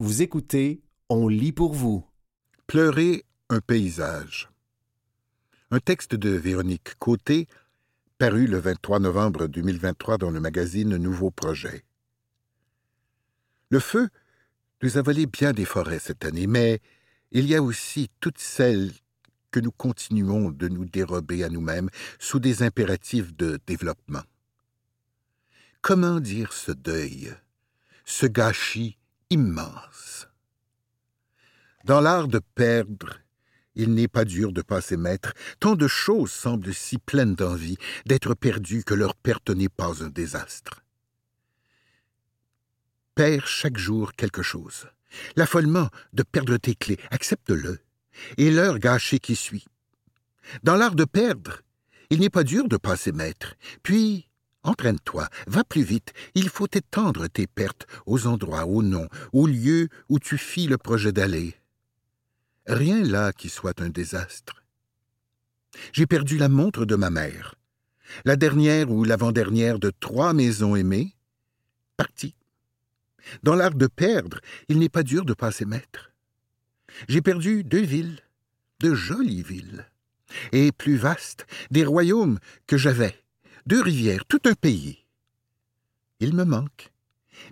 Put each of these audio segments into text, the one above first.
Vous écoutez On lit pour vous. Pleurer un paysage. Un texte de Véronique Côté, paru le 23 novembre 2023 dans le magazine Nouveau Projet. Le feu nous a volé bien des forêts cette année, mais il y a aussi toutes celles que nous continuons de nous dérober à nous-mêmes sous des impératifs de développement. Comment dire ce deuil, ce gâchis immense Dans l'art de perdre, il n'est pas dur de passer maître, tant de choses semblent si pleines d'envie d'être perdues que leur perte n'est pas un désastre. Perds chaque jour quelque chose. L'affolement de perdre tes clés, accepte-le et l'heure gâchée qui suit. Dans l'art de perdre, il n'est pas dur de passer maître. Puis, entraîne-toi, va plus vite, il faut étendre tes pertes aux endroits, aux noms, aux lieux où tu fis le projet d'aller. Rien là qui soit un désastre. J'ai perdu la montre de ma mère, la dernière ou l'avant-dernière de trois maisons aimées, partie. Dans l'art de perdre, il n'est pas dur de passer maître. J'ai perdu deux villes, de jolies villes, et plus vastes, des royaumes que j'avais, deux rivières, tout un pays. Il me manque,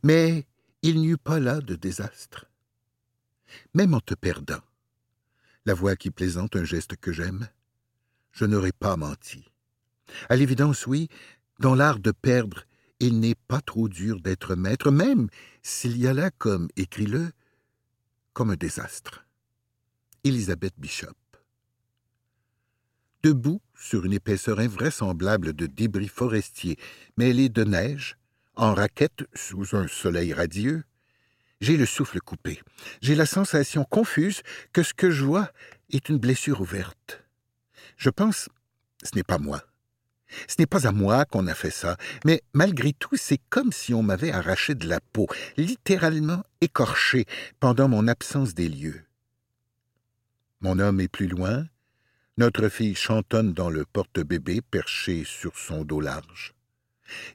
mais il n'y eut pas là de désastre. Même en te perdant, la voix qui plaisante un geste que j'aime, je n'aurais pas menti. À l'évidence, oui, dans l'art de perdre, il n'est pas trop dur d'être maître, même s'il y a là, comme, écris-le, comme un désastre. Elisabeth Bishop. Debout sur une épaisseur invraisemblable de débris forestiers mêlés de neige, en raquette sous un soleil radieux, j'ai le souffle coupé. J'ai la sensation confuse que ce que je vois est une blessure ouverte. Je pense, ce n'est pas moi. Ce n'est pas à moi qu'on a fait ça, mais malgré tout, c'est comme si on m'avait arraché de la peau, littéralement écorché pendant mon absence des lieux. Mon homme est plus loin. Notre fille chantonne dans le porte-bébé perché sur son dos large.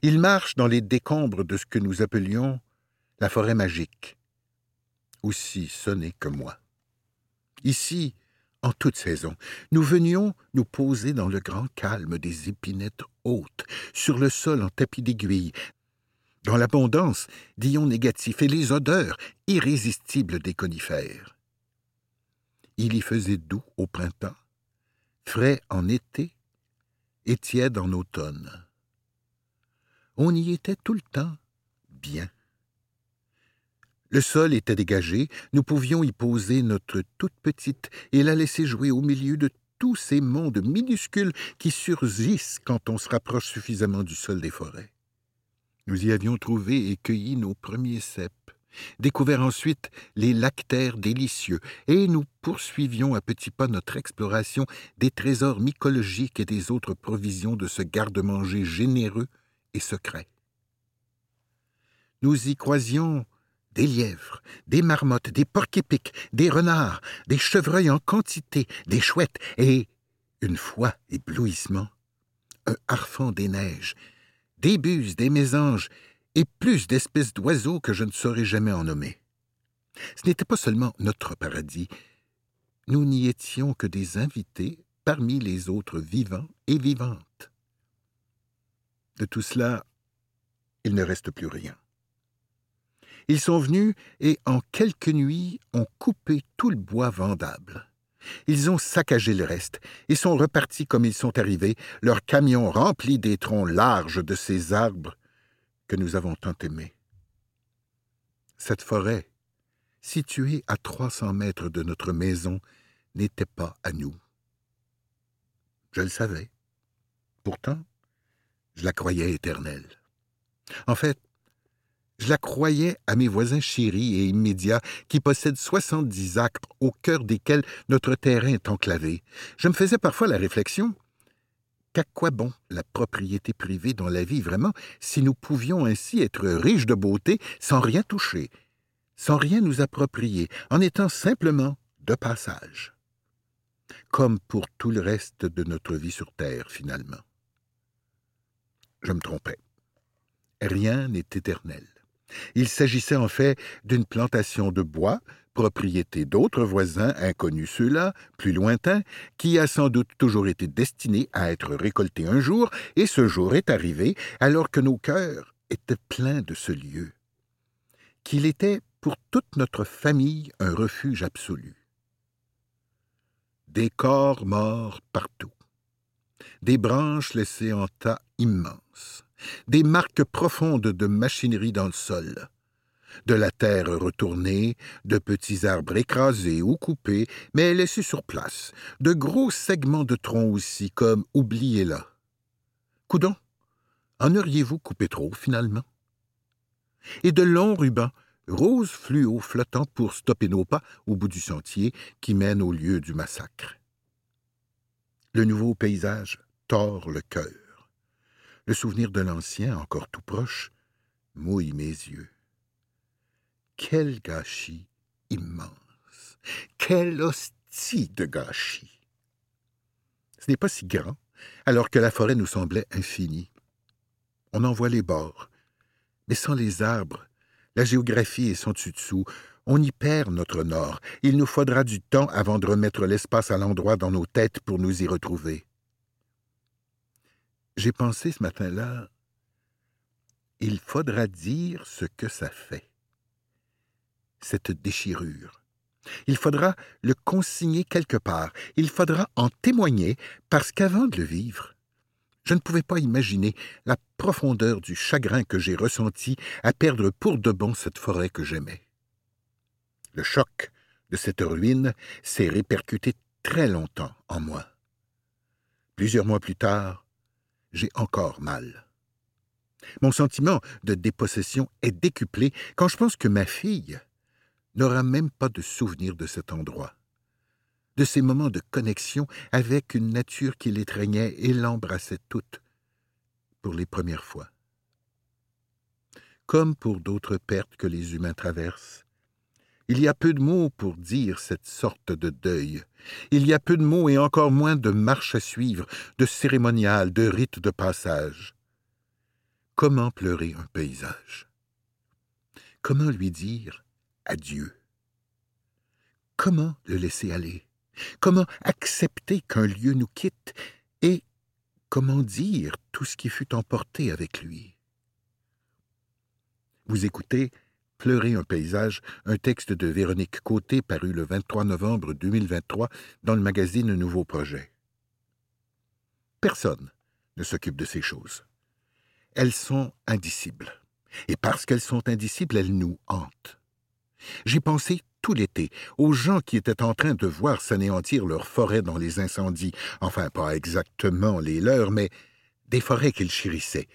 Il marche dans les décombres de ce que nous appelions la forêt magique, aussi sonné que moi. Ici, en toute saison, nous venions nous poser dans le grand calme des épinettes hautes, sur le sol en tapis d'aiguilles, dans l'abondance d'ions négatifs et les odeurs irrésistibles des conifères. Il y faisait doux au printemps, frais en été et tiède en automne. On y était tout le temps bien. Le sol était dégagé, nous pouvions y poser notre toute petite et la laisser jouer au milieu de tous ces mondes minuscules qui surgissent quand on se rapproche suffisamment du sol des forêts. Nous y avions trouvé et cueilli nos premiers cèpes découvert ensuite les lactaires délicieux, et nous poursuivions à petits pas notre exploration des trésors mycologiques et des autres provisions de ce garde-manger généreux et secret. Nous y croisions des lièvres, des marmottes, des porcs-épics, des renards, des chevreuils en quantité, des chouettes, et, une fois éblouissement, un harfang des neiges, des buses, des mésanges, et plus d'espèces d'oiseaux que je ne saurais jamais en nommer. Ce n'était pas seulement notre paradis, nous n'y étions que des invités parmi les autres vivants et vivantes. De tout cela, il ne reste plus rien. Ils sont venus et en quelques nuits ont coupé tout le bois vendable. Ils ont saccagé le reste et sont repartis comme ils sont arrivés, leurs camions remplis des troncs larges de ces arbres que nous avons tant aimé. Cette forêt, située à trois cents mètres de notre maison, n'était pas à nous. Je le savais. Pourtant, je la croyais éternelle. En fait, je la croyais à mes voisins chéris et immédiats qui possèdent soixante-dix acres au cœur desquels notre terrain est enclavé. Je me faisais parfois la réflexion qu'à quoi bon la propriété privée dans la vie vraiment si nous pouvions ainsi être riches de beauté sans rien toucher, sans rien nous approprier, en étant simplement de passage, comme pour tout le reste de notre vie sur Terre finalement? Je me trompais. Rien n'est éternel. Il s'agissait en fait d'une plantation de bois, propriété d'autres voisins, inconnus ceux-là, plus lointains, qui a sans doute toujours été destiné à être récolté un jour, et ce jour est arrivé alors que nos cœurs étaient pleins de ce lieu, qu'il était pour toute notre famille un refuge absolu. Des corps morts partout, des branches laissées en tas immenses, des marques profondes de machinerie dans le sol, de la terre retournée, de petits arbres écrasés ou coupés, mais laissés sur place, de gros segments de troncs aussi, comme oubliés là. Coudon, en auriez-vous coupé trop, finalement? Et de longs rubans, rose fluo flottant pour stopper nos pas au bout du sentier qui mène au lieu du massacre. Le nouveau paysage tord le cœur. Le souvenir de l'ancien, encore tout proche, mouille mes yeux. Quel gâchis immense! Quelle hostie de gâchis! Ce n'est pas si grand, alors que la forêt nous semblait infinie. On en voit les bords, mais sans les arbres, la géographie est son dessus-dessous. On y perd notre nord. Il nous faudra du temps avant de remettre l'espace à l'endroit dans nos têtes pour nous y retrouver. J'ai pensé ce matin-là, il faudra dire ce que ça fait cette déchirure. Il faudra le consigner quelque part, il faudra en témoigner, parce qu'avant de le vivre, je ne pouvais pas imaginer la profondeur du chagrin que j'ai ressenti à perdre pour de bon cette forêt que j'aimais. Le choc de cette ruine s'est répercuté très longtemps en moi. Plusieurs mois plus tard, j'ai encore mal. Mon sentiment de dépossession est décuplé quand je pense que ma fille, n'aura même pas de souvenir de cet endroit, de ces moments de connexion avec une nature qui l'étreignait et l'embrassait toute, pour les premières fois. Comme pour d'autres pertes que les humains traversent, il y a peu de mots pour dire cette sorte de deuil. Il y a peu de mots et encore moins de marches à suivre, de cérémonial, de rites de passage. Comment pleurer un paysage? Comment lui dire adieu? Comment le laisser aller? Comment accepter qu'un lieu nous quitte? Et comment dire tout ce qui fut emporté avec lui? Vous écoutez Pleurer un paysage, un texte de Véronique Côté paru le 23 novembre 2023 dans le magazine Nouveau Projet. Personne ne s'occupe de ces choses. Elles sont indicibles. Et parce qu'elles sont indicibles, elles nous hantent. J'ai pensé tout l'été aux gens qui étaient en train de voir s'anéantir leurs forêts dans les incendies, enfin pas exactement les leurs, mais des forêts qu'ils chérissaient,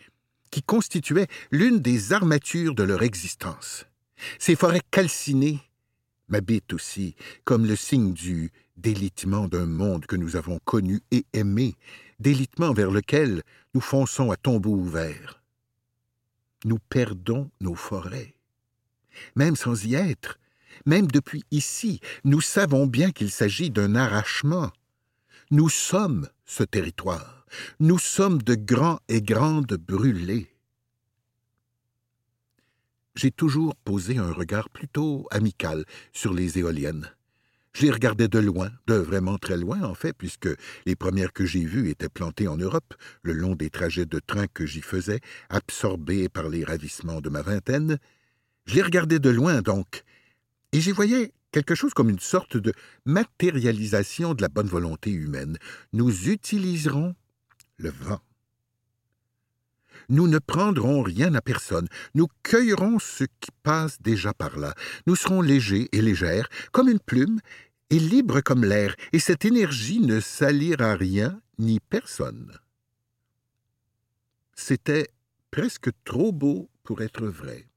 qui constituaient l'une des armatures de leur existence. Ces forêts calcinées m'habitent aussi comme le signe du délitement d'un monde que nous avons connu et aimé, délitement vers lequel nous fonçons à tombeau ouvert. Nous perdons nos forêts même sans y être, même depuis ici, nous savons bien qu'il s'agit d'un arrachement. Nous sommes ce territoire, nous sommes de grands et grandes brûlés. J'ai toujours posé un regard plutôt amical sur les éoliennes. Je les regardais de loin, de vraiment très loin en fait, puisque les premières que j'ai vues étaient plantées en Europe, le long des trajets de train que j'y faisais, absorbé par les ravissements de ma vingtaine, je les regardais de loin, donc, et j'y voyais quelque chose comme une sorte de matérialisation de la bonne volonté humaine. Nous utiliserons le vent. Nous ne prendrons rien à personne, nous cueillerons ce qui passe déjà par là. Nous serons légers et légères, comme une plume, et libres comme l'air, et cette énergie ne salira rien ni personne. C'était presque trop beau pour être vrai.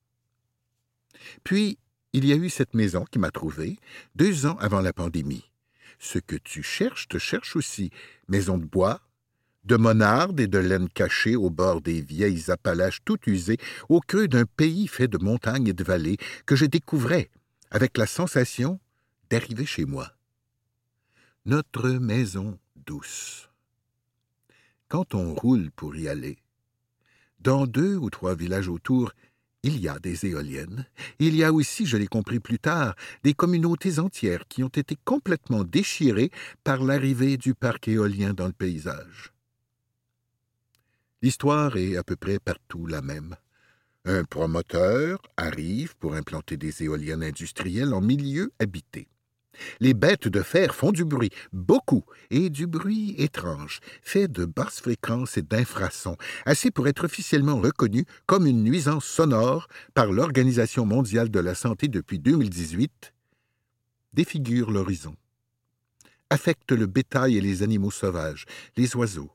Puis, il y a eu cette maison qui m'a trouvé, deux ans avant la pandémie. Ce que tu cherches te cherche aussi. Maison de bois, de monarde et de laine cachée au bord des vieilles Appalaches tout usées, au creux d'un pays fait de montagnes et de vallées, que je découvrais, avec la sensation d'arriver chez moi. Notre maison douce. Quand on roule pour y aller, dans deux ou trois villages autour, Il y a des éoliennes. Il y a aussi, je l'ai compris plus tard, des communautés entières qui ont été complètement déchirées par l'arrivée du parc éolien dans le paysage. L'histoire est à peu près partout la même. Un promoteur arrive pour implanter des éoliennes industrielles en milieu habité. Les bêtes de fer font du bruit, beaucoup, et du bruit étrange, fait de basses fréquences et d'infrasons, assez pour être officiellement reconnu comme une nuisance sonore par l'Organisation mondiale de la santé depuis 2018, défigure l'horizon, affecte le bétail et les animaux sauvages, les oiseaux,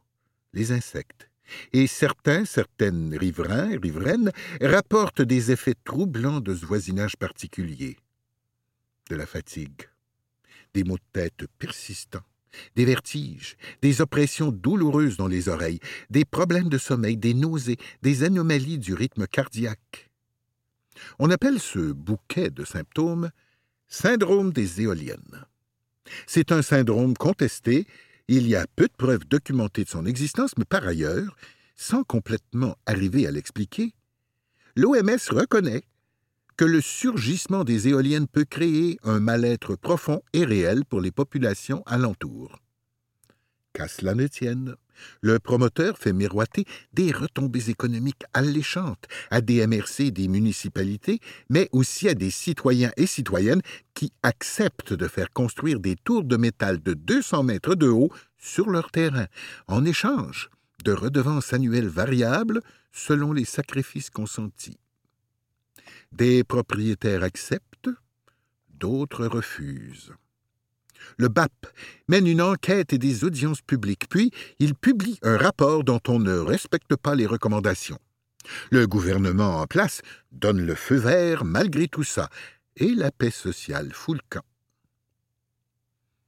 les insectes, et certains, certaines riverains, riveraines, rapportent des effets troublants de ce voisinage particulier, de la fatigue des maux de tête persistants, des vertiges, des oppressions douloureuses dans les oreilles, des problèmes de sommeil, des nausées, des anomalies du rythme cardiaque. On appelle ce bouquet de symptômes syndrome des éoliennes. C'est un syndrome contesté, il y a peu de preuves documentées de son existence, mais par ailleurs, sans complètement arriver à l'expliquer, l'OMS reconnaît que le surgissement des éoliennes peut créer un mal-être profond et réel pour les populations alentours. Qu'à cela ne tienne, le promoteur fait miroiter des retombées économiques alléchantes à des MRC des municipalités, mais aussi à des citoyens et citoyennes qui acceptent de faire construire des tours de métal de 200 mètres de haut sur leur terrain, en échange de redevances annuelles variables selon les sacrifices consentis. Des propriétaires acceptent, d'autres refusent. Le BAP mène une enquête et des audiences publiques, puis il publie un rapport dont on ne respecte pas les recommandations. Le gouvernement en place donne le feu vert malgré tout ça, et la paix sociale fout le camp.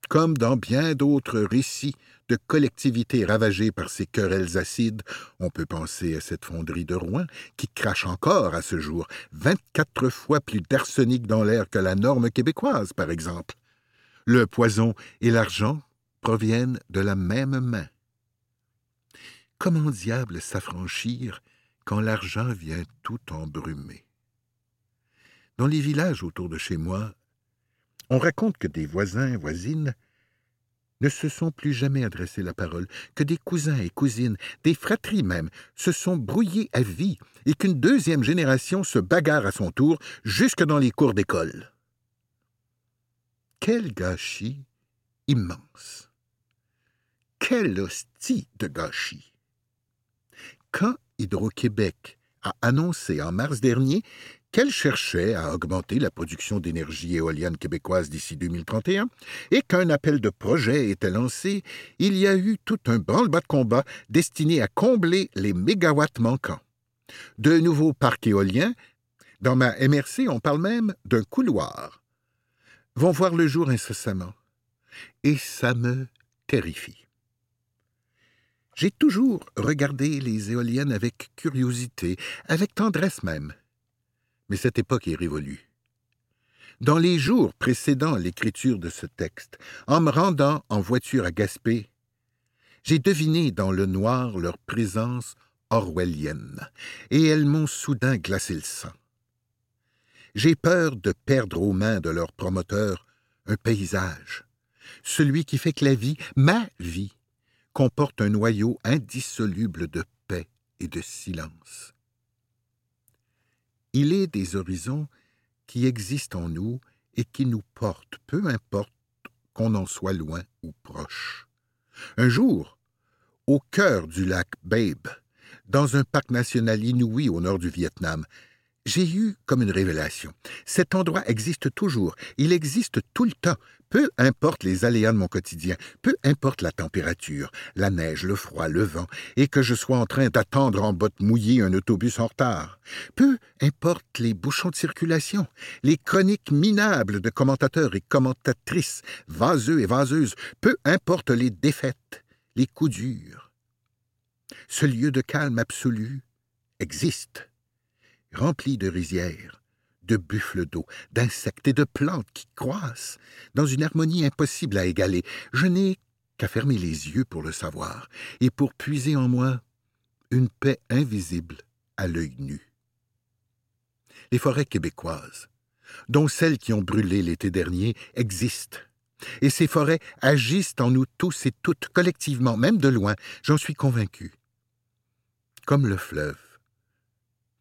Comme dans bien d'autres récits de collectivités ravagées par ces querelles acides, on peut penser à cette fonderie de Rouen qui crache encore à ce jour 24 fois plus d'arsenic dans l'air que la norme québécoise, par exemple. Le poison et l'argent proviennent de la même main. Comment diable s'affranchir quand l'argent vient tout embrumer? Dans les villages autour de chez moi, on raconte que des voisins et voisines ne se sont plus jamais adressé la parole, que des cousins et cousines, des fratries même, se sont brouillés à vie, et qu'une deuxième génération se bagarre à son tour jusque dans les cours d'école. Quel gâchis immense! Quel hostie de gâchis! Quand Hydro-Québec a annoncé en mars dernier qu'elle cherchait à augmenter la production d'énergie éolienne québécoise d'ici 2031 et qu'un appel de projet était lancé, il y a eu tout un branle-bas de combat destiné à combler les mégawatts manquants. De nouveaux parcs éoliens, dans ma MRC, on parle même d'un couloir, vont voir le jour incessamment. Et ça me terrifie. J'ai toujours regardé les éoliennes avec curiosité, avec tendresse même mais cette époque est révolue. Dans les jours précédant l'écriture de ce texte, en me rendant en voiture à Gaspé, j'ai deviné dans le noir leur présence orwellienne, et elles m'ont soudain glacé le sang. J'ai peur de perdre aux mains de leurs promoteurs un paysage, celui qui fait que la vie, ma vie, comporte un noyau indissoluble de paix et de silence. Il est des horizons qui existent en nous et qui nous portent, peu importe qu'on en soit loin ou proche. Un jour, au cœur du lac Babe, dans un parc national inouï au nord du Vietnam, j'ai eu comme une révélation. Cet endroit existe toujours, il existe tout le temps, peu importe les aléas de mon quotidien, peu importe la température, la neige, le froid, le vent, et que je sois en train d'attendre en bottes mouillées un autobus en retard, peu importe les bouchons de circulation, les chroniques minables de commentateurs et commentatrices, vaseux et vaseuses, peu importe les défaites, les coups durs. Ce lieu de calme absolu existe rempli de rizières, de buffles d'eau, d'insectes et de plantes qui croissent dans une harmonie impossible à égaler. Je n'ai qu'à fermer les yeux pour le savoir et pour puiser en moi une paix invisible à l'œil nu. Les forêts québécoises, dont celles qui ont brûlé l'été dernier, existent. Et ces forêts agissent en nous tous et toutes collectivement, même de loin, j'en suis convaincu. Comme le fleuve,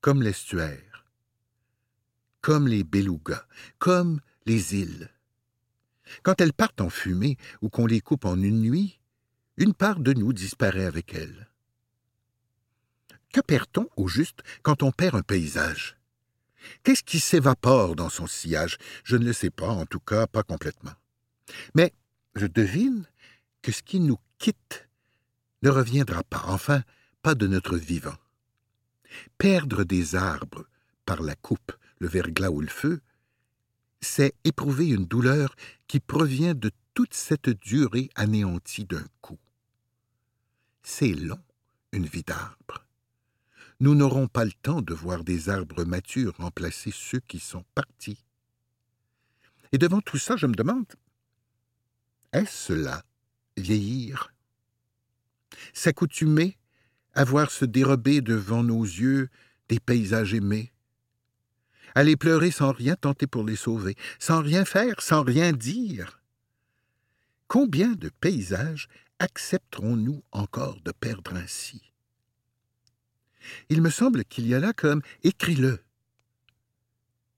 comme l'estuaire, comme les belugas, comme les îles. Quand elles partent en fumée ou qu'on les coupe en une nuit, une part de nous disparaît avec elles. Que perd-on au juste quand on perd un paysage? Qu'est-ce qui s'évapore dans son sillage? Je ne le sais pas, en tout cas pas complètement. Mais je devine que ce qui nous quitte ne reviendra pas, enfin pas de notre vivant. Perdre des arbres par la coupe, le verglas ou le feu, c'est éprouver une douleur qui provient de toute cette durée anéantie d'un coup. C'est long, une vie d'arbre. Nous n'aurons pas le temps de voir des arbres matures remplacer ceux qui sont partis. Et devant tout ça, je me demande, est-ce cela, vieillir? S'accoutumer à voir se dérober devant nos yeux des paysages aimés. Aller pleurer sans rien tenter pour les sauver, sans rien faire, sans rien dire. Combien de paysages accepterons-nous encore de perdre ainsi? Il me semble qu'il y a là comme écris-le,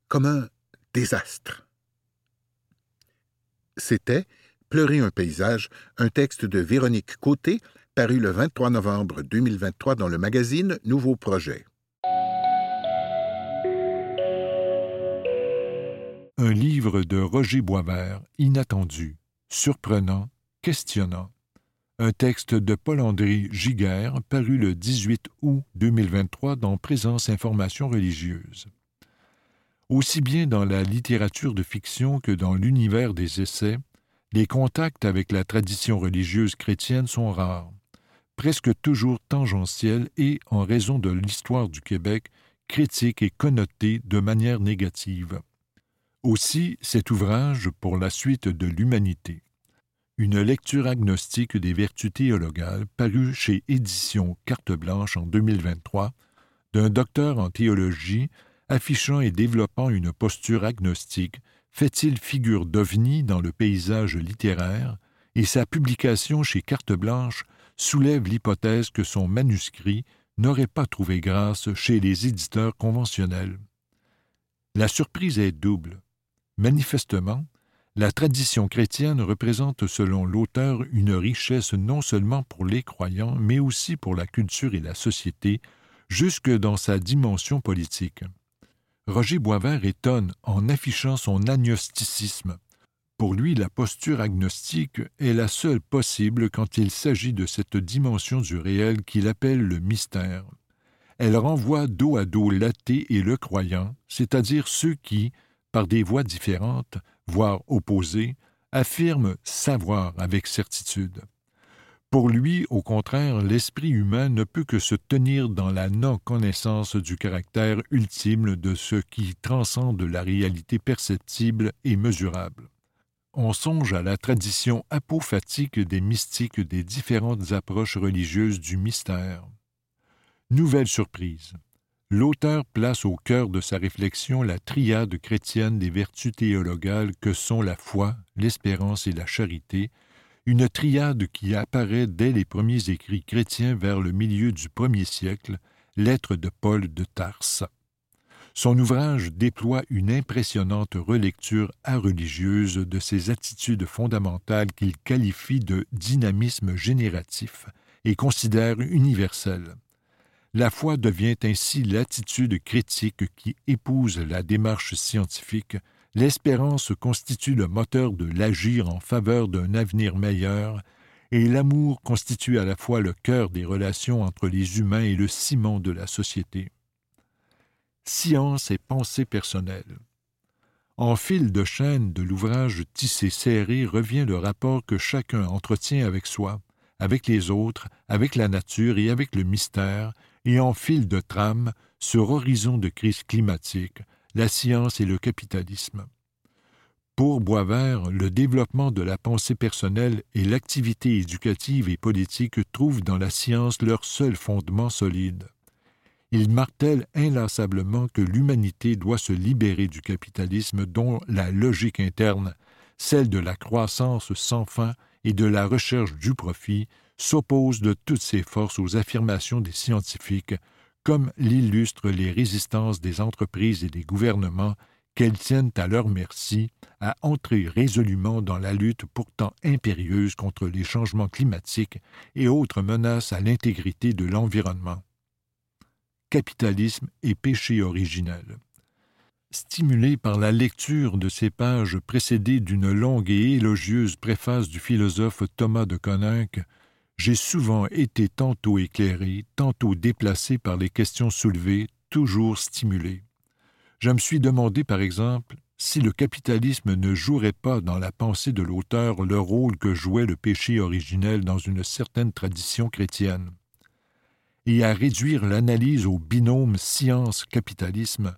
comme un désastre. C'était Pleurer un paysage, un texte de Véronique Côté, paru le 23 novembre 2023 dans le magazine Nouveau Projet. Un livre de Roger Boisvert, inattendu, surprenant, questionnant. Un texte de Paul-André Giguère, paru le 18 août 2023 dans Présence Information religieuse. Aussi bien dans la littérature de fiction que dans l'univers des essais, les contacts avec la tradition religieuse chrétienne sont rares, presque toujours tangentiels et, en raison de l'histoire du Québec, critiques et connotés de manière négative. Aussi cet ouvrage pour la suite de l'humanité. Une lecture agnostique des vertus théologales paru chez Édition Carte Blanche en 2023 d'un docteur en théologie affichant et développant une posture agnostique fait-il figure d'ovni dans le paysage littéraire, et sa publication chez Carte Blanche soulève l'hypothèse que son manuscrit n'aurait pas trouvé grâce chez les éditeurs conventionnels. La surprise est double. Manifestement, la tradition chrétienne représente selon l'auteur une richesse non seulement pour les croyants, mais aussi pour la culture et la société, jusque dans sa dimension politique. Roger Boisvert étonne en affichant son agnosticisme. Pour lui, la posture agnostique est la seule possible quand il s'agit de cette dimension du réel qu'il appelle le mystère. Elle renvoie dos à dos l'athée et le croyant, c'est-à-dire ceux qui, par des voies différentes, voire opposées, affirment savoir avec certitude. Pour lui, au contraire, l'esprit humain ne peut que se tenir dans la non-connaissance du caractère ultime de ce qui transcende la réalité perceptible et mesurable. On songe à la tradition apophatique des mystiques des différentes approches religieuses du mystère. Nouvelle surprise. L'auteur place au cœur de sa réflexion la triade chrétienne des vertus théologales que sont la foi, l'espérance et la charité, une triade qui apparaît dès les premiers écrits chrétiens vers le milieu du premier siècle, Lettres de Paul de Tarse. Son ouvrage déploie une impressionnante relecture religieuse de ces attitudes fondamentales qu'il qualifie de dynamisme génératif et considère universel. La foi devient ainsi l'attitude critique qui épouse la démarche scientifique L'espérance constitue le moteur de l'agir en faveur d'un avenir meilleur, et l'amour constitue à la fois le cœur des relations entre les humains et le ciment de la société. Science et pensée personnelle. En fil de chaîne de l'ouvrage tissé serré revient le rapport que chacun entretient avec soi, avec les autres, avec la nature et avec le mystère, et en fil de trame, sur horizon de crise climatique, la science et le capitalisme. Pour Boisvert, le développement de la pensée personnelle et l'activité éducative et politique trouvent dans la science leur seul fondement solide. Il martèle inlassablement que l'humanité doit se libérer du capitalisme dont la logique interne, celle de la croissance sans fin et de la recherche du profit, s'oppose de toutes ses forces aux affirmations des scientifiques, comme l'illustrent les résistances des entreprises et des gouvernements qu'elles tiennent à leur merci à entrer résolument dans la lutte pourtant impérieuse contre les changements climatiques et autres menaces à l'intégrité de l'environnement. Capitalisme et péché originel. Stimulé par la lecture de ces pages précédées d'une longue et élogieuse préface du philosophe Thomas de Coninck, j'ai souvent été tantôt éclairé, tantôt déplacé par les questions soulevées, toujours stimulé. Je me suis demandé, par exemple, si le capitalisme ne jouerait pas dans la pensée de l'auteur le rôle que jouait le péché originel dans une certaine tradition chrétienne. Et à réduire l'analyse au binôme science-capitalisme,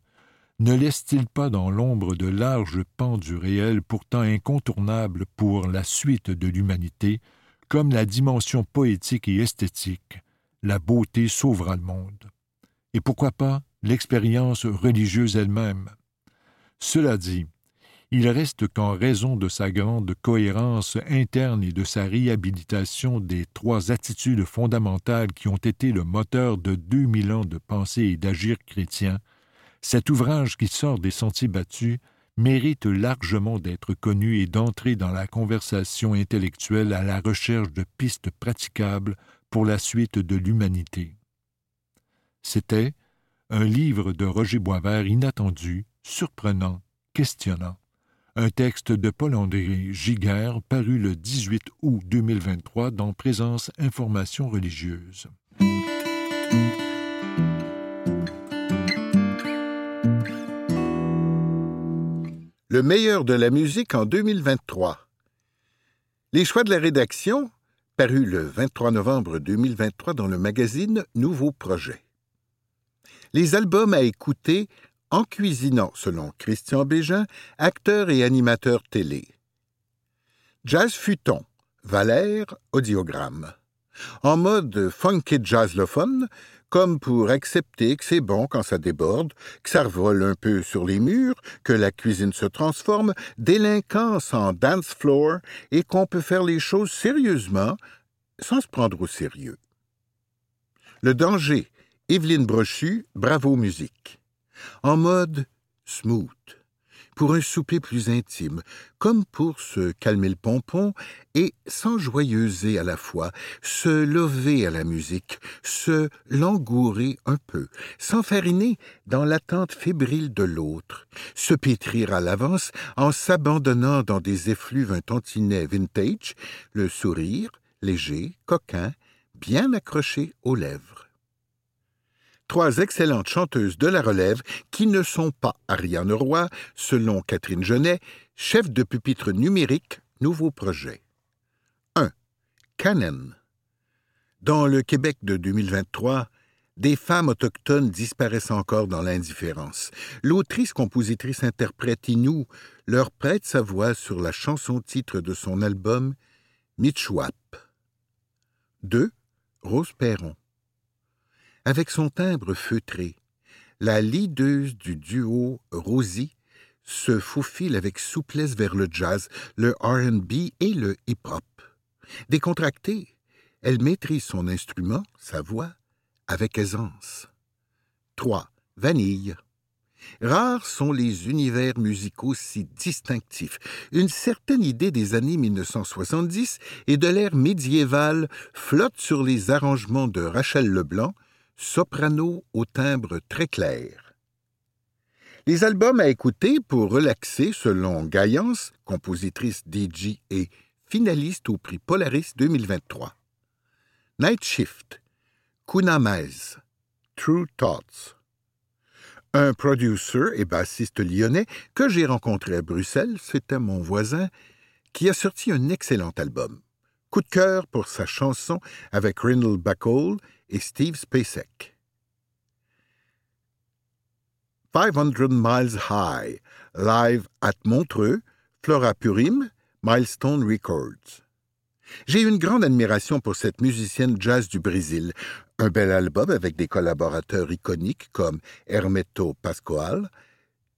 ne laisse-t-il pas dans l'ombre de larges pans du réel pourtant incontournables pour la suite de l'humanité, comme la dimension poétique et esthétique, la beauté sauvera le monde? Et pourquoi pas l'expérience religieuse elle-même? Cela dit, il reste qu'en raison de sa grande cohérence interne et de sa réhabilitation des trois attitudes fondamentales qui ont été le moteur de deux mille ans de pensée et d'agir chrétien, cet ouvrage qui sort des sentiers battus mérite largement d'être connu et d'entrer dans la conversation intellectuelle à la recherche de pistes praticables pour la suite de l'humanité. C'était, un livre de Roger Boisvert inattendu, surprenant, questionnant. Un texte de Paul-André Giguère paru le 18 août 2023 dans Présence Information religieuse. Le meilleur de la musique en 2023. Les choix de la rédaction, paru le 23 novembre 2023 dans le magazine Nouveau Projet les albums à écouter en cuisinant, selon Christian Bégin, acteur et animateur télé. Jazz Futon, Valère, audiogramme. En mode funky jazzlophone, comme pour accepter que c'est bon quand ça déborde, que ça revole un peu sur les murs, que la cuisine se transforme, délinquance en dance floor et qu'on peut faire les choses sérieusement sans se prendre au sérieux. Le danger, Evelyne Brochu, Bravo Musique. En mode smooth, pour un souper plus intime, comme pour se calmer le pompon et sans joyeuser à la fois, se lever à la musique, se langourer un peu, s'enfariner dans l'attente fébrile de l'autre, se pétrir à l'avance en s'abandonnant dans des effluves un tantinet vintage, le sourire, léger, coquin, bien accroché aux lèvres trois excellentes chanteuses de la relève qui ne sont pas Ariane Roy, selon Catherine Genet, chef de pupitre numérique, nouveau projet. 1. Canon. Dans le Québec de 2023, des femmes autochtones disparaissent encore dans l'indifférence. L'autrice, compositrice, interprète Inou leur prête sa voix sur la chanson-titre de son album Mitchwap. 2. Rose Perron. Avec son timbre feutré, la leaduse du duo Rosie se faufile avec souplesse vers le jazz, le RB et le hip-hop. Décontractée, elle maîtrise son instrument, sa voix, avec aisance. 3. Vanille. Rares sont les univers musicaux si distinctifs. Une certaine idée des années 1970 et de l'ère médiévale flotte sur les arrangements de Rachel Leblanc, soprano au timbre très clair. Les albums à écouter pour relaxer selon Gaillance, compositrice DJ et finaliste au prix Polaris 2023. Night Shift, Kuna Mez, True Thoughts. Un producer et bassiste lyonnais que j'ai rencontré à Bruxelles, c'était mon voisin, qui a sorti un excellent album. Coup de cœur pour sa chanson avec Rindle Bacall et Steve Spacek. 500 Miles High, live at Montreux, Flora Purim, Milestone Records. J'ai une grande admiration pour cette musicienne jazz du Brésil. Un bel album avec des collaborateurs iconiques comme Hermeto Pascoal,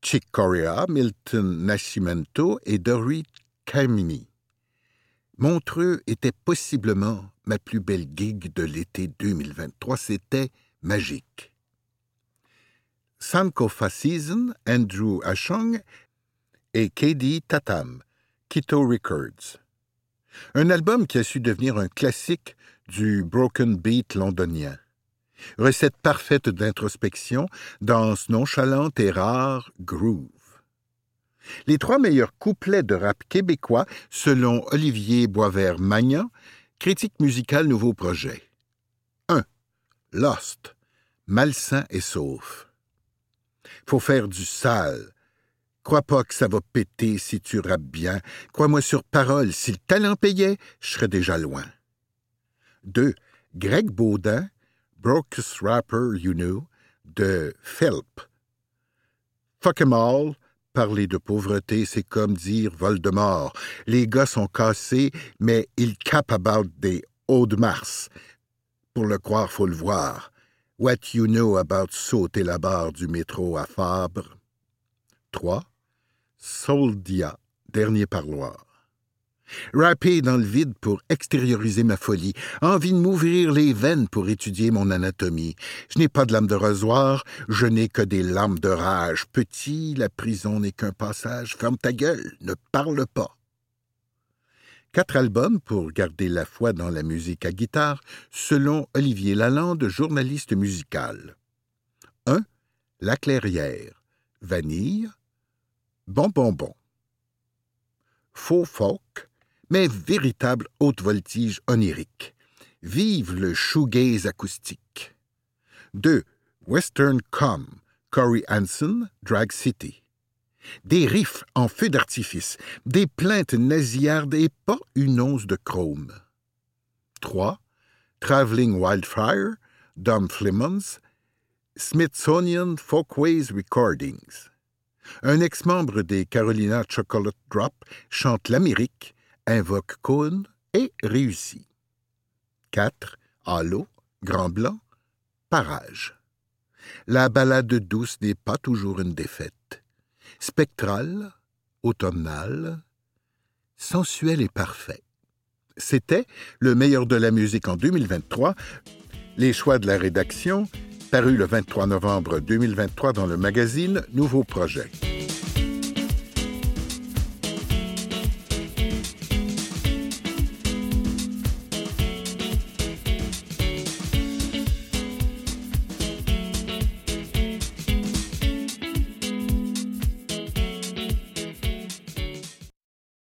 Chick Corea, Milton Nascimento et Dory Camini. Montreux était possiblement ma plus belle gig de l'été 2023. C'était magique. Sankofa Season, Andrew Ashong et KD Tatam, Quito Records. Un album qui a su devenir un classique du broken beat londonien. Recette parfaite d'introspection, danse nonchalante et rare groove. Les trois meilleurs couplets de rap québécois, selon Olivier Boisvert-Magnan, critique musicale Nouveau Projet. 1. Lost, malsain et sauf. Faut faire du sale. Crois pas que ça va péter si tu rappes bien. Crois-moi sur parole, si le talent payait, je serais déjà loin. 2. Greg Baudin, Brokest Rapper You Know, de Phelp. Fuck 'em all, parler de pauvreté, c'est comme dire Voldemort. Les gars sont cassés, mais ils capent about des hauts de Mars. Pour le croire, faut le voir. What you know about sauter la barre du métro à Fabre? 3. Soldia, dernier parloir. Rapper dans le vide pour extérioriser ma folie, envie de m'ouvrir les veines pour étudier mon anatomie. Je n'ai pas de lame de rasoir, je n'ai que des lames de rage. Petit, la prison n'est qu'un passage. Ferme ta gueule, ne parle pas. Quatre albums pour garder la foi dans la musique à guitare, selon Olivier Lalande, journaliste musical. 1. La Clairière. Vanille. Bon Bonbon. Faux folk, mais véritable haute voltige onirique. Vive le shoegaze acoustique. 2. Western Com. Corey Hansen, Drag City. Des riffs en feu d'artifice, des plaintes nasillardes et pas une once de chrome. 3. Traveling Wildfire, Dom Flemons, Smithsonian Folkways Recordings. Un ex-membre des Carolina Chocolate Drop chante l'Amérique, invoque Cohn et réussit. 4. Halo, Grand Blanc, Parage. La balade douce n'est pas toujours une défaite. Spectrale, automnale, sensuelle et parfait. C'était le meilleur de la musique en 2023. Les choix de la rédaction, paru le 23 novembre 2023 dans le magazine Nouveau Projet.